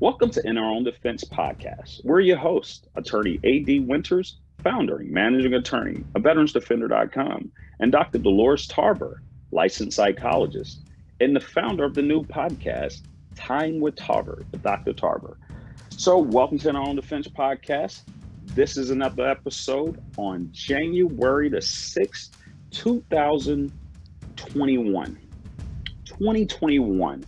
Welcome to In Our Own Defense podcast. We're your host, attorney A.D. Winters, founder and managing attorney of veteransdefender.com, and Dr. Dolores Tarver, licensed psychologist, and the founder of the new podcast, Time with Tarver, with Dr. Tarver. So, welcome to In Our Own Defense podcast. This is another episode on January the 6th, 2021. 2021.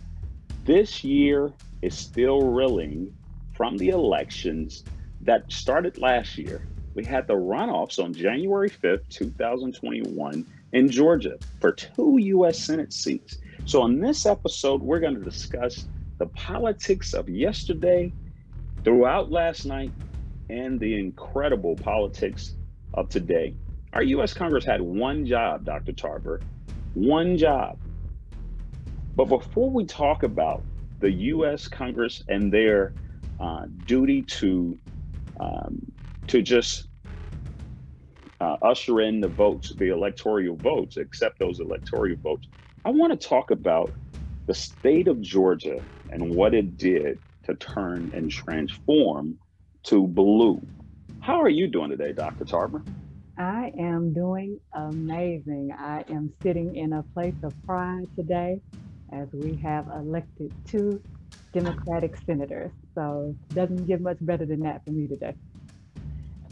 This year is still reeling from the elections that started last year. We had the runoffs on January 5th, 2021 in Georgia for two U.S. Senate seats. So, on this episode, we're going to discuss the politics of yesterday, throughout last night, and the incredible politics of today. Our U.S. Congress had one job, Dr. Tarver, one job. But before we talk about the U.S. Congress and their uh, duty to um, to just uh, usher in the votes, the electoral votes, accept those electoral votes. I want to talk about the state of Georgia and what it did to turn and transform to blue. How are you doing today, Dr. Tarver? I am doing amazing. I am sitting in a place of pride today as we have elected two Democratic senators. So doesn't get much better than that for me today.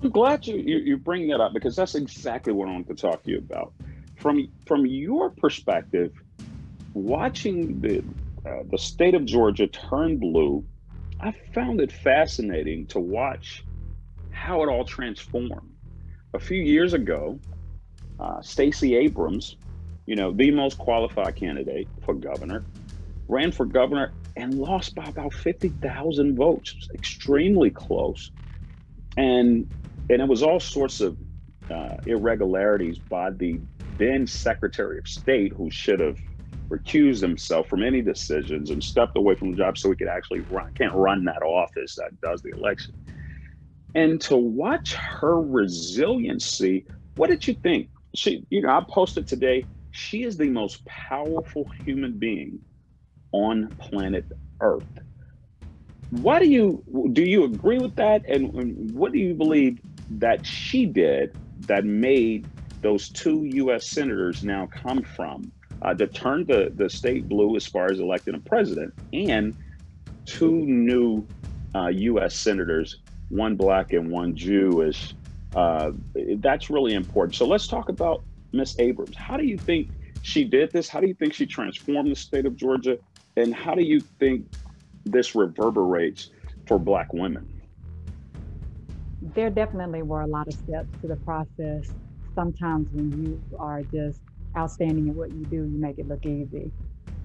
I'm glad you, you, you bring that up because that's exactly what I want to talk to you about. From from your perspective, watching the uh, the state of Georgia turn blue, I found it fascinating to watch how it all transformed. A few years ago, uh, Stacey Abrams you know, the most qualified candidate for governor, ran for governor and lost by about 50,000 votes. Extremely close. And and it was all sorts of uh, irregularities by the then Secretary of State, who should have recused himself from any decisions and stepped away from the job so he could actually run. Can't run that office that does the election. And to watch her resiliency, what did you think? She, you know, I posted today she is the most powerful human being on planet Earth. Why do you do you agree with that? And, what do you believe that she did that made those two U.S. senators now come from uh, to turn the, the state blue as far as electing a president and two new uh, U.S. senators, one black and one Jewish. Uh, that's really important. So let's talk about Miss Abrams. How do you think she did this? How do you think she transformed the state of Georgia? And how do you think this reverberates for Black women? There definitely were a lot of steps to the process. Sometimes when you are just outstanding in what you do, you make it look easy.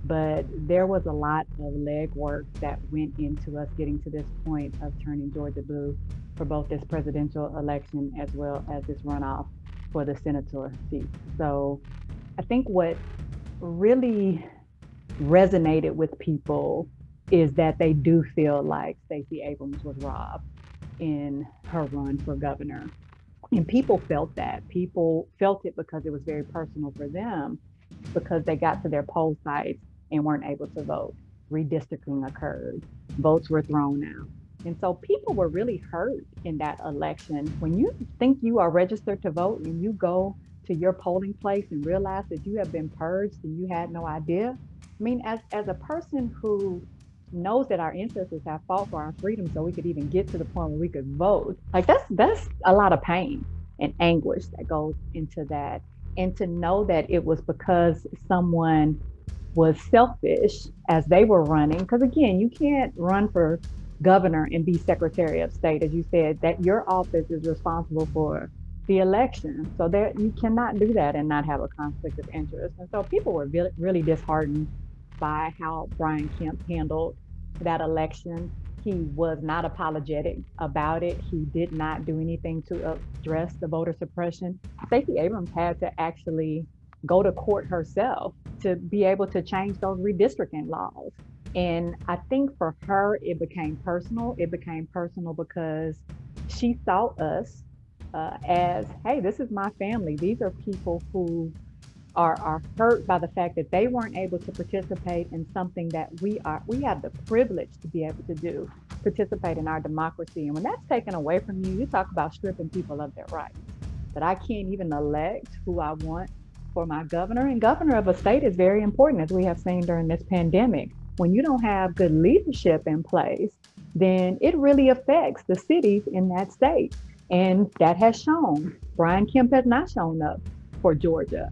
But there was a lot of legwork that went into us getting to this point of turning Georgia blue for both this presidential election as well as this runoff for the senator seat. So I think what really resonated with people is that they do feel like Stacey Abrams was robbed in her run for governor. And people felt that. People felt it because it was very personal for them because they got to their poll sites and weren't able to vote. Redistricting occurred, votes were thrown out. And so people were really hurt in that election. When you think you are registered to vote and you go to your polling place and realize that you have been purged and you had no idea. I mean, as, as a person who knows that our ancestors have fought for our freedom so we could even get to the point where we could vote, like that's that's a lot of pain and anguish that goes into that. And to know that it was because someone was selfish as they were running, because again, you can't run for governor and be secretary of state, as you said, that your office is responsible for the election. So there, you cannot do that and not have a conflict of interest. And so people were really, really disheartened by how Brian Kemp handled that election. He was not apologetic about it. He did not do anything to address the voter suppression. Stacey Abrams had to actually go to court herself to be able to change those redistricting laws. And I think for her, it became personal. It became personal because she saw us uh, as, hey, this is my family. These are people who are, are hurt by the fact that they weren't able to participate in something that we are we have the privilege to be able to do participate in our democracy and when that's taken away from you you talk about stripping people of their rights that i can't even elect who i want for my governor and governor of a state is very important as we have seen during this pandemic when you don't have good leadership in place then it really affects the cities in that state and that has shown brian kemp has not shown up for georgia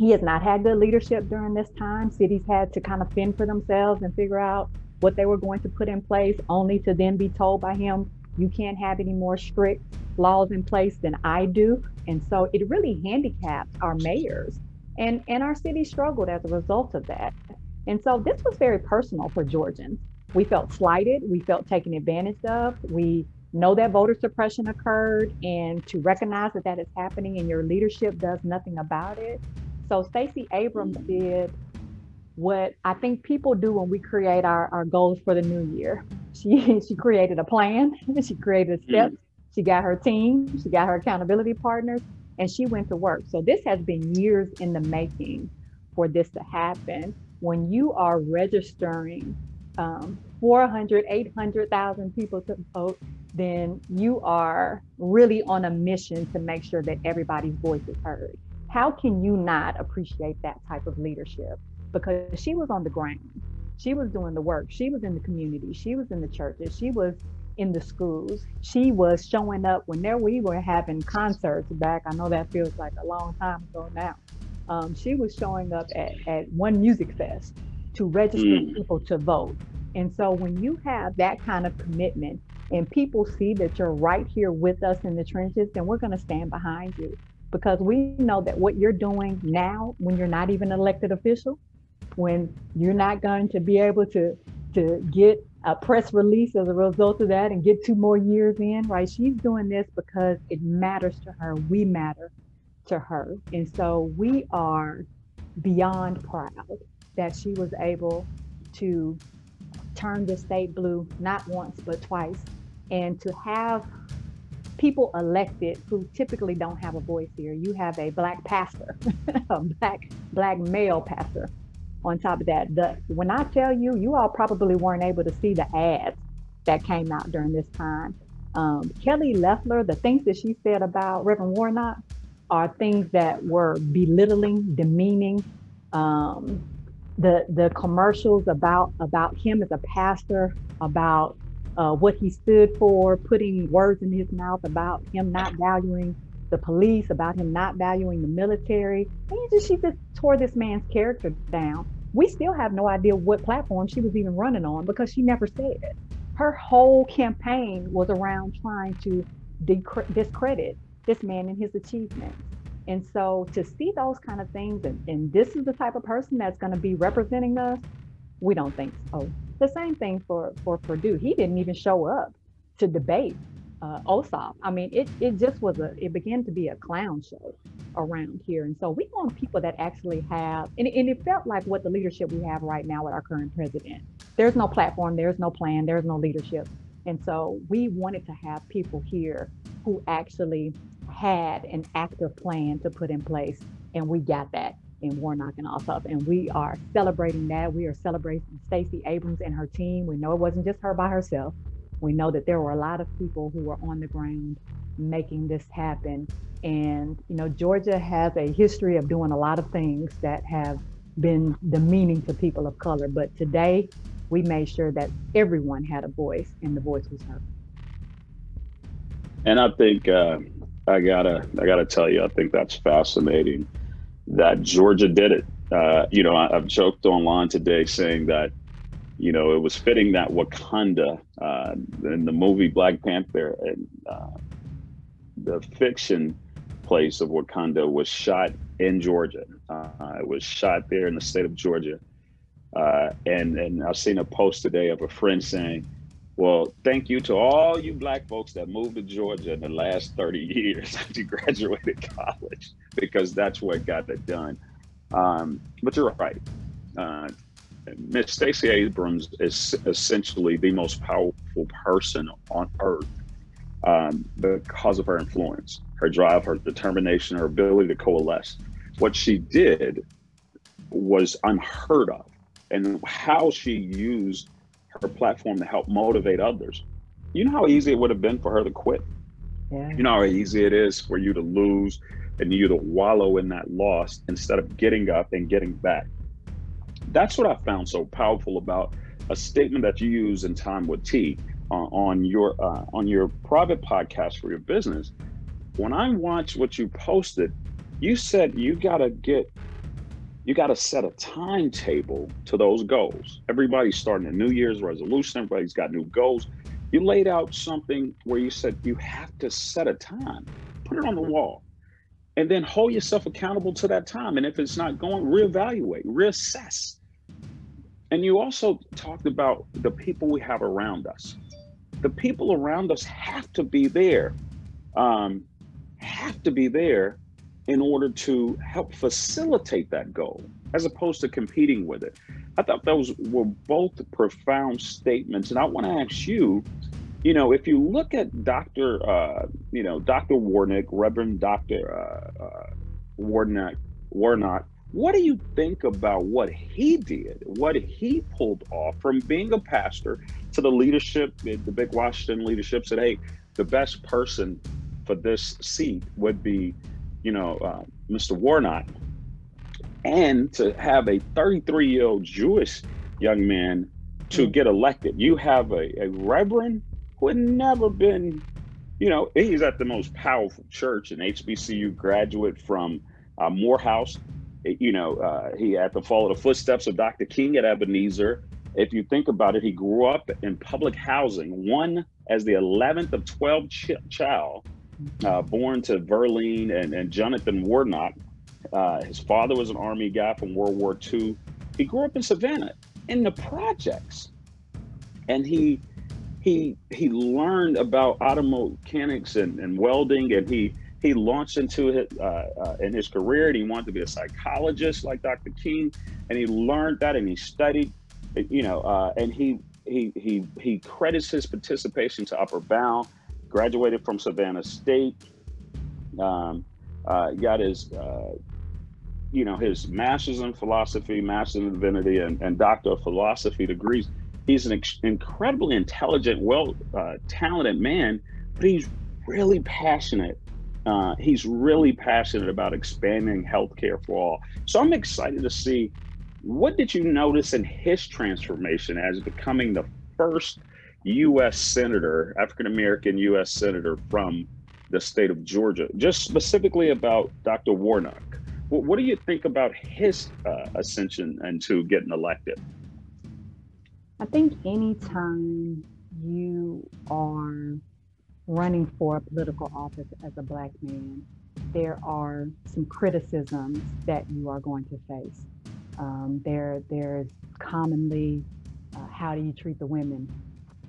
he has not had good leadership during this time. Cities had to kind of fend for themselves and figure out what they were going to put in place, only to then be told by him, you can't have any more strict laws in place than I do. And so it really handicapped our mayors. And, and our city struggled as a result of that. And so this was very personal for Georgians. We felt slighted, we felt taken advantage of. We know that voter suppression occurred, and to recognize that that is happening and your leadership does nothing about it so Stacey Abrams did what I think people do when we create our, our goals for the new year. She she created a plan, she created steps, mm-hmm. she got her team, she got her accountability partners, and she went to work. So this has been years in the making for this to happen. When you are registering um, 400, 800,000 people to vote, then you are really on a mission to make sure that everybody's voice is heard how can you not appreciate that type of leadership? Because she was on the ground, she was doing the work, she was in the community, she was in the churches, she was in the schools, she was showing up when there we were having concerts back. I know that feels like a long time ago now. Um, she was showing up at, at one music fest to register mm. people to vote. And so when you have that kind of commitment and people see that you're right here with us in the trenches, then we're going to stand behind you because we know that what you're doing now when you're not even elected official when you're not going to be able to to get a press release as a result of that and get two more years in right she's doing this because it matters to her we matter to her and so we are beyond proud that she was able to turn the state blue not once but twice and to have people elected who typically don't have a voice here. You have a black pastor, a black black male pastor. On top of that, the when I tell you, you all probably weren't able to see the ads that came out during this time. Um, Kelly Loeffler, the things that she said about Reverend Warnock are things that were belittling, demeaning. Um, the the commercials about about him as a pastor, about uh, what he stood for, putting words in his mouth about him not valuing the police, about him not valuing the military. And just, she just tore this man's character down. We still have no idea what platform she was even running on because she never said it. Her whole campaign was around trying to discredit this man and his achievements. And so to see those kind of things, and, and this is the type of person that's going to be representing us, we don't think so. The same thing for for Perdue. He didn't even show up to debate uh, Ossoff. I mean, it it just was a it began to be a clown show around here, and so we want people that actually have, and, and it felt like what the leadership we have right now with our current president. There's no platform, there's no plan, there's no leadership, and so we wanted to have people here who actually had an active plan to put in place, and we got that in Warnock and Ossoff. And we are celebrating that. We are celebrating Stacey Abrams and her team. We know it wasn't just her by herself. We know that there were a lot of people who were on the ground making this happen. And, you know, Georgia has a history of doing a lot of things that have been demeaning to people of color. But today, we made sure that everyone had a voice and the voice was heard. And I think uh, I gotta I gotta tell you, I think that's fascinating that Georgia did it. Uh, you know, I, have joked online today saying that, you know, it was fitting that Wakanda uh, in the movie Black Panther and uh, the fiction place of Wakanda was shot in Georgia. Uh, it was shot there in the state of Georgia. Uh, and and I've seen a post today of a friend saying, well, thank you to all you black folks that moved to Georgia in the last 30 years after you graduated college, because that's what got it done. Um, but you're right. Uh, Miss Stacey Abrams is essentially the most powerful person on earth um, because of her influence, her drive, her determination, her ability to coalesce. what she did was unheard of and how she used her platform to help motivate others. You know how easy it would have been for her to quit? Yeah. You know how easy it is for you to lose and you to wallow in that loss instead of getting up and getting back. That's what I found so powerful about a statement that you use in Time with T uh, on your uh, on your private podcast for your business. When I watched what you posted, you said you got to get you got to set a timetable to those goals. Everybody's starting a New Year's resolution. Everybody's got new goals. You laid out something where you said you have to set a time, put it on the wall, and then hold yourself accountable to that time. And if it's not going, reevaluate, reassess. And you also talked about the people we have around us. The people around us have to be there, um, have to be there in order to help facilitate that goal as opposed to competing with it. I thought those were both profound statements. And I want to ask you, you know, if you look at Dr. Uh, you know, Dr. Warnock, Reverend Dr. Uh, uh, Warnock, Warnock, what do you think about what he did, what he pulled off from being a pastor to the leadership, the big Washington leadership said, hey, the best person for this seat would be you know, uh, Mr. Warnock, and to have a 33 year old Jewish young man to mm. get elected. You have a, a reverend who had never been, you know, he's at the most powerful church, an HBCU graduate from uh, Morehouse. You know, uh, he had to follow the footsteps of Dr. King at Ebenezer. If you think about it, he grew up in public housing, one as the 11th of 12 ch- child uh, born to Verlene and, and Jonathan Warnock. Uh, his father was an Army guy from World War II. He grew up in Savannah in the projects, and he he he learned about auto mechanics and, and welding, and he he launched into it uh, uh, in his career. And he wanted to be a psychologist like Dr. King, and he learned that and he studied, you know, uh, and he he he he credits his participation to Upward Bound graduated from Savannah State. Um, uh, got his, uh, you know, his master's in philosophy, master's in divinity, and, and doctor of philosophy degrees. He's an ex- incredibly intelligent, well uh, talented man, but he's really passionate. Uh, he's really passionate about expanding healthcare for all. So I'm excited to see what did you notice in his transformation as becoming the first U.S. senator, African American U.S. senator from the state of Georgia, just specifically about Dr. Warnock. What, what do you think about his uh, ascension into getting elected? I think anytime you are running for a political office as a Black man, there are some criticisms that you are going to face. Um, there, there's commonly uh, how do you treat the women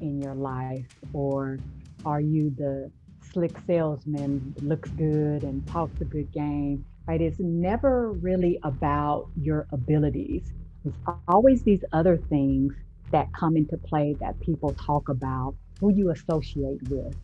in your life? Or are you the slick salesman looks good and talks a good game? Right? It's never really about your abilities. It's always these other things that come into play that people talk about, who you associate with,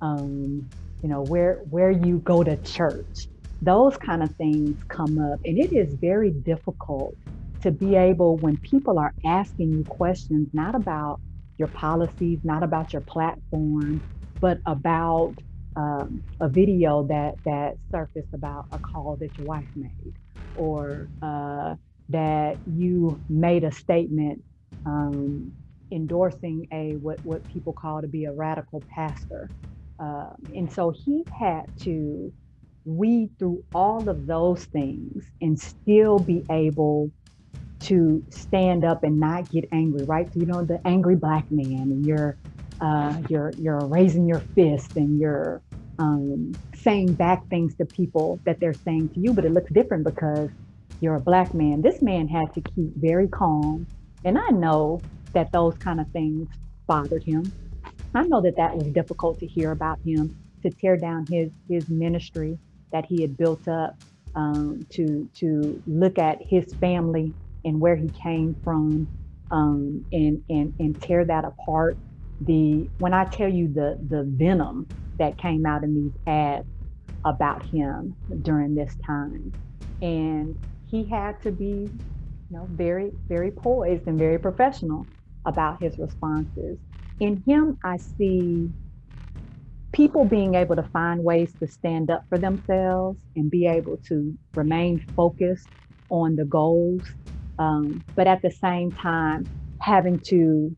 um, you know, where where you go to church. Those kind of things come up, and it is very difficult to be able when people are asking you questions not about your policies, not about your platform, but about um, a video that that surfaced about a call that your wife made, or uh, that you made a statement um, endorsing a what what people call to be a radical pastor, uh, and so he had to weed through all of those things and still be able to stand up and not get angry, right? You know, the angry black man, and you're uh, you're you're raising your fist and you're um, saying back things to people that they're saying to you, but it looks different because you're a black man. This man had to keep very calm, and I know that those kind of things bothered him. I know that that was difficult to hear about him, to tear down his his ministry that he had built up, um, to to look at his family and where he came from um, and, and, and tear that apart. The when I tell you the the venom that came out in these ads about him during this time, And he had to be, you know, very, very poised and very professional about his responses. In him, I see people being able to find ways to stand up for themselves and be able to remain focused on the goals, um, but at the same time, having to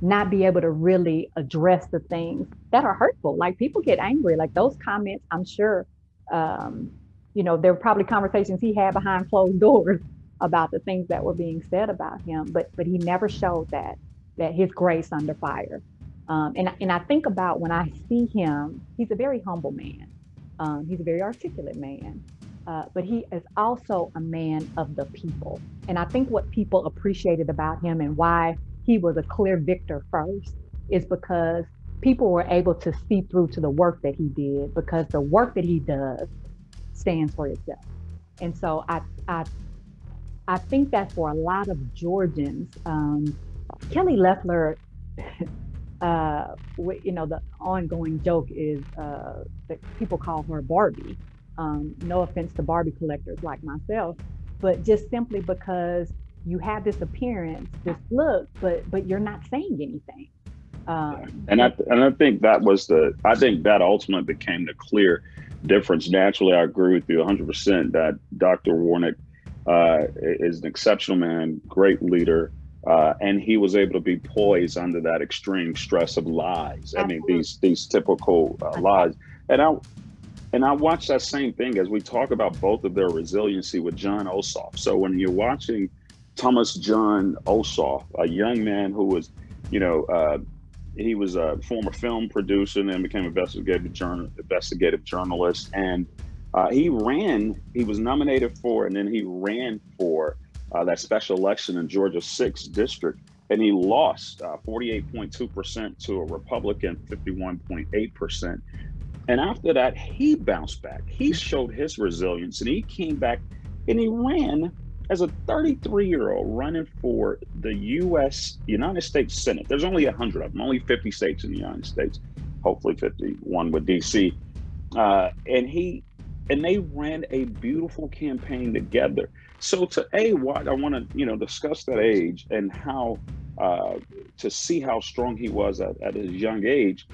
not be able to really address the things that are hurtful. Like people get angry, like those comments, I'm sure, um, you know, there were probably conversations he had behind closed doors about the things that were being said about him, but but he never showed that that his grace under fire. Um, and and I think about when I see him, he's a very humble man. Um, he's a very articulate man, uh, but he is also a man of the people. And I think what people appreciated about him and why he was a clear victor first is because people were able to see through to the work that he did because the work that he does stands for itself. And so I I I think that for a lot of Georgians, um, Kelly Loeffler, uh, you know, the ongoing joke is uh, that people call her Barbie. Um, no offense to Barbie collectors like myself, but just simply because you have this appearance, this look, but but you're not saying anything. Um, and I and I think that was the I think that ultimately became the clear difference. Naturally, I agree with you 100 percent that Dr. Warnock uh, is an exceptional man, great leader, uh, and he was able to be poised under that extreme stress of lies. I mean, these these typical uh, lies, and I and I watch that same thing as we talk about both of their resiliency with John Ossoff. So when you're watching Thomas John Ossoff, a young man who was, you know, uh, he was a former film producer and then became investigative journal, investigative journalist. And uh, he ran, he was nominated for, and then he ran for uh, that special election in Georgia's sixth district, and he lost uh, 48.2% to a Republican, 51.8%. And after that, he bounced back. He showed his resilience, and he came back and he ran as a 33 year old running for the U.S. United States Senate, there's only 100 of them, only 50 states in the United States, hopefully 51 with D.C. Uh, and he and they ran a beautiful campaign together. So to a what I want to you know discuss that age and how uh, to see how strong he was at, at his young age.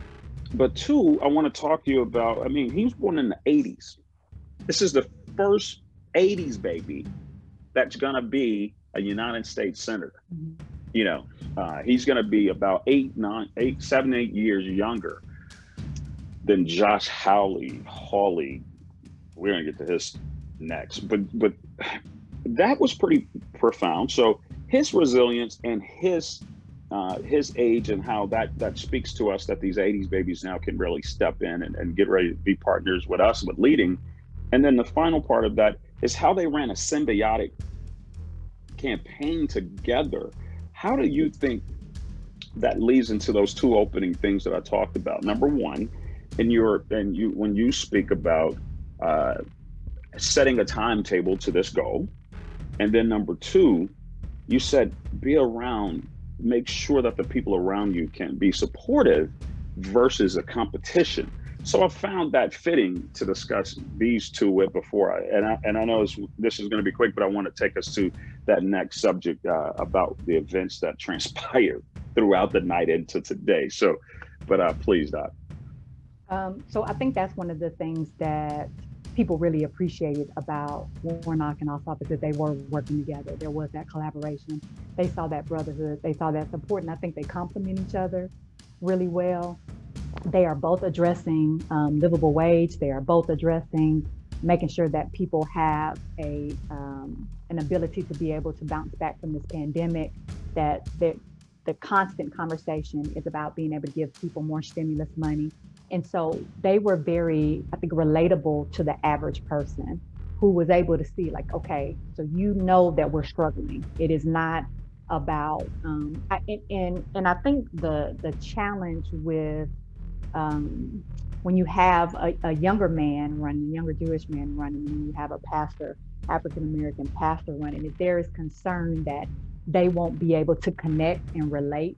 But two, I want to talk to you about. I mean, he was born in the 80s. This is the first 80s baby that's going to be a United States senator. Mm-hmm. You know, uh, he's going to be about eight, nine, eight, seven, eight years younger than Josh Hawley. Hawley, we're going to get to his next, but but that was pretty profound. So his resilience and his uh, his age and how that that speaks to us that these 80s babies now can really step in and, and get ready to be partners with us with leading and then the final part of that is how they ran a symbiotic campaign together. How do you think that leads into those two opening things that I talked about? Number one, in your and you when you speak about uh, setting a timetable to this goal, and then number two, you said be around, make sure that the people around you can be supportive versus a competition. So I found that fitting to discuss these two with before I and I and I know this is going to be quick, but I want to take us to that next subject uh, about the events that transpired throughout the night into today. So, but uh, please, Doc. Um, so I think that's one of the things that people really appreciated about Warnock and Ossoff because they were working together. There was that collaboration. They saw that brotherhood. They saw that support, and I think they complement each other really well. They are both addressing um, livable wage. They are both addressing making sure that people have a um, an ability to be able to bounce back from this pandemic. That the the constant conversation is about being able to give people more stimulus money, and so they were very, I think, relatable to the average person who was able to see, like, okay, so you know that we're struggling. It is not about, um, I, and and I think the the challenge with um, when you have a, a, younger man running, a younger Jewish man running, and you have a pastor, African American pastor running, if there is concern that they won't be able to connect and relate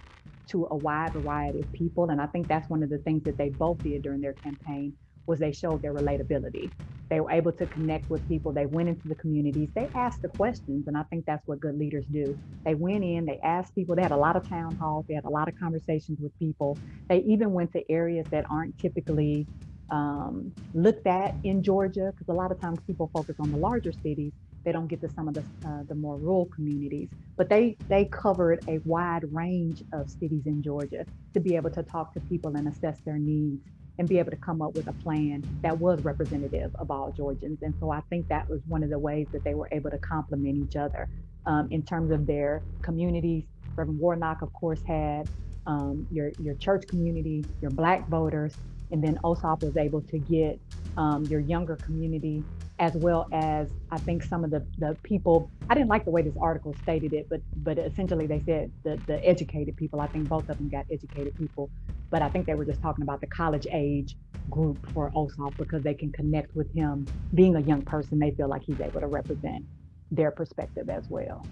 to a wide variety of people, and I think that's one of the things that they both did during their campaign was they showed their relatability. They were able to connect with people. They went into the communities. They asked the questions, and I think that's what good leaders do. They went in, they asked people. They had a lot of town halls. They had a lot of conversations with people. They even went to areas that aren't typically um, looked at in Georgia, because a lot of times people focus on the larger cities. They don't get to some of the uh, the more rural communities. But they they covered a wide range of cities in Georgia to be able to talk to people and assess their needs and be able to come up with a plan that was representative of all Georgians. And so I think that was one of the ways that they were able to complement each other um, in terms of their communities. Reverend Warnock, of course, had um, your your church community, your Black voters, and then Ossoff was able to get um, your younger community as well as I think some of the, the people, I didn't like the way this article stated it, but but essentially they said the, the educated people, I think both of them got educated people, but I think they were just talking about the college age group for Ossoff because they can connect with him. Being a young person, they feel like he's able to represent their perspective as well.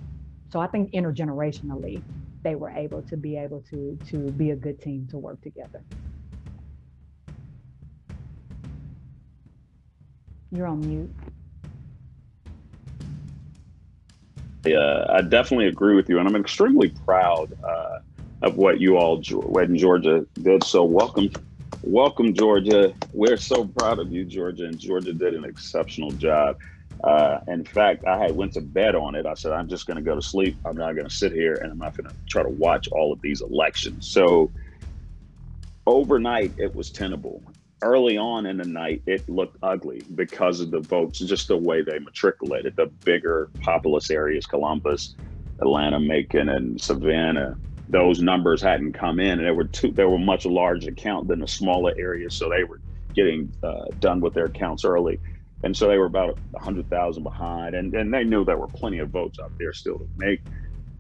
So I think intergenerationally, they were able to be able to to be a good team to work together. You're on mute. Yeah, I definitely agree with you, and I'm extremely proud uh, of what you all when Georgia did. So welcome, welcome Georgia. We're so proud of you, Georgia, and Georgia did an exceptional job. Uh, in fact, I had went to bed on it. I said, I'm just going to go to sleep. I'm not going to sit here, and I'm not going to try to watch all of these elections. So overnight, it was tenable early on in the night, it looked ugly because of the votes, just the way they matriculated. The bigger populous areas, Columbus, Atlanta, Macon, and Savannah, those numbers hadn't come in, and they were too, they were much larger count than the smaller areas, so they were getting uh, done with their counts early. And so they were about 100,000 behind, and, and they knew there were plenty of votes out there still to make.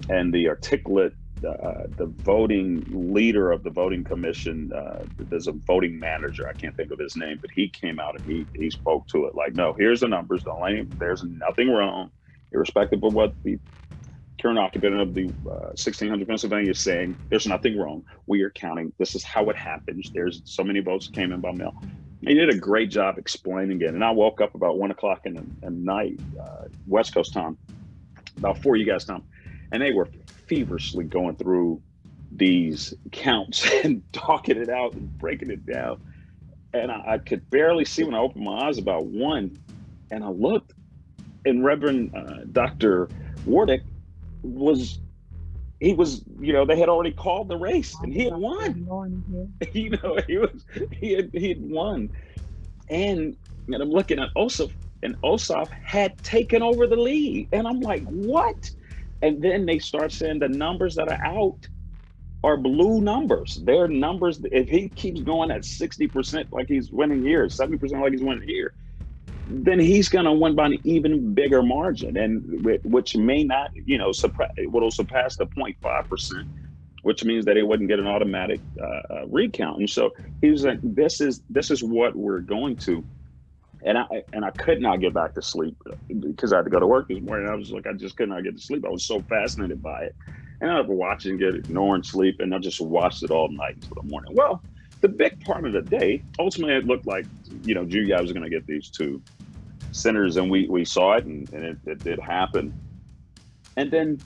And the articulate uh, the voting leader of the voting commission, uh, there's a voting manager, I can't think of his name, but he came out and he, he spoke to it like, no, here's the numbers. Don't there's nothing wrong, irrespective of what the current occupant of the uh, 1600 Pennsylvania is saying. There's nothing wrong. We are counting. This is how it happens. There's so many votes came in by mail. He did a great job explaining it. And I woke up about one o'clock in the, in the night, uh, West Coast time, about four you guys time, and they were feverishly going through these counts and talking it out and breaking it down. And I, I, could barely see when I opened my eyes about one. And I looked, and Reverend uh, Dr. Warnock was, he was, you know, they had already called the race and he had won. you know, he was, he had, he had won. And, and I'm looking at Ossoff, and Ossoff had taken over the lead. And I'm like, what? And then they start saying the numbers that are out are blue numbers. They're numbers. If he keeps going at 60% like he's winning here, 70% like he's winning here, then he's going to win by an even bigger margin, and which may not, you know, surpass, will surpass the 0.5%, which means that he wouldn't get an automatic uh, uh, recount. And so he's like, this is this is what we're going to and I and I could not get back to sleep because I had to go to work this morning. I was like, I just could not get to sleep. I was so fascinated by it, and I was watching it, ignoring sleep, and I just watched it all night until the morning. Well, the big part of the day, ultimately, it looked like you know Julia was going to get these two centers, and we we saw it, and, and it, it did happen. And then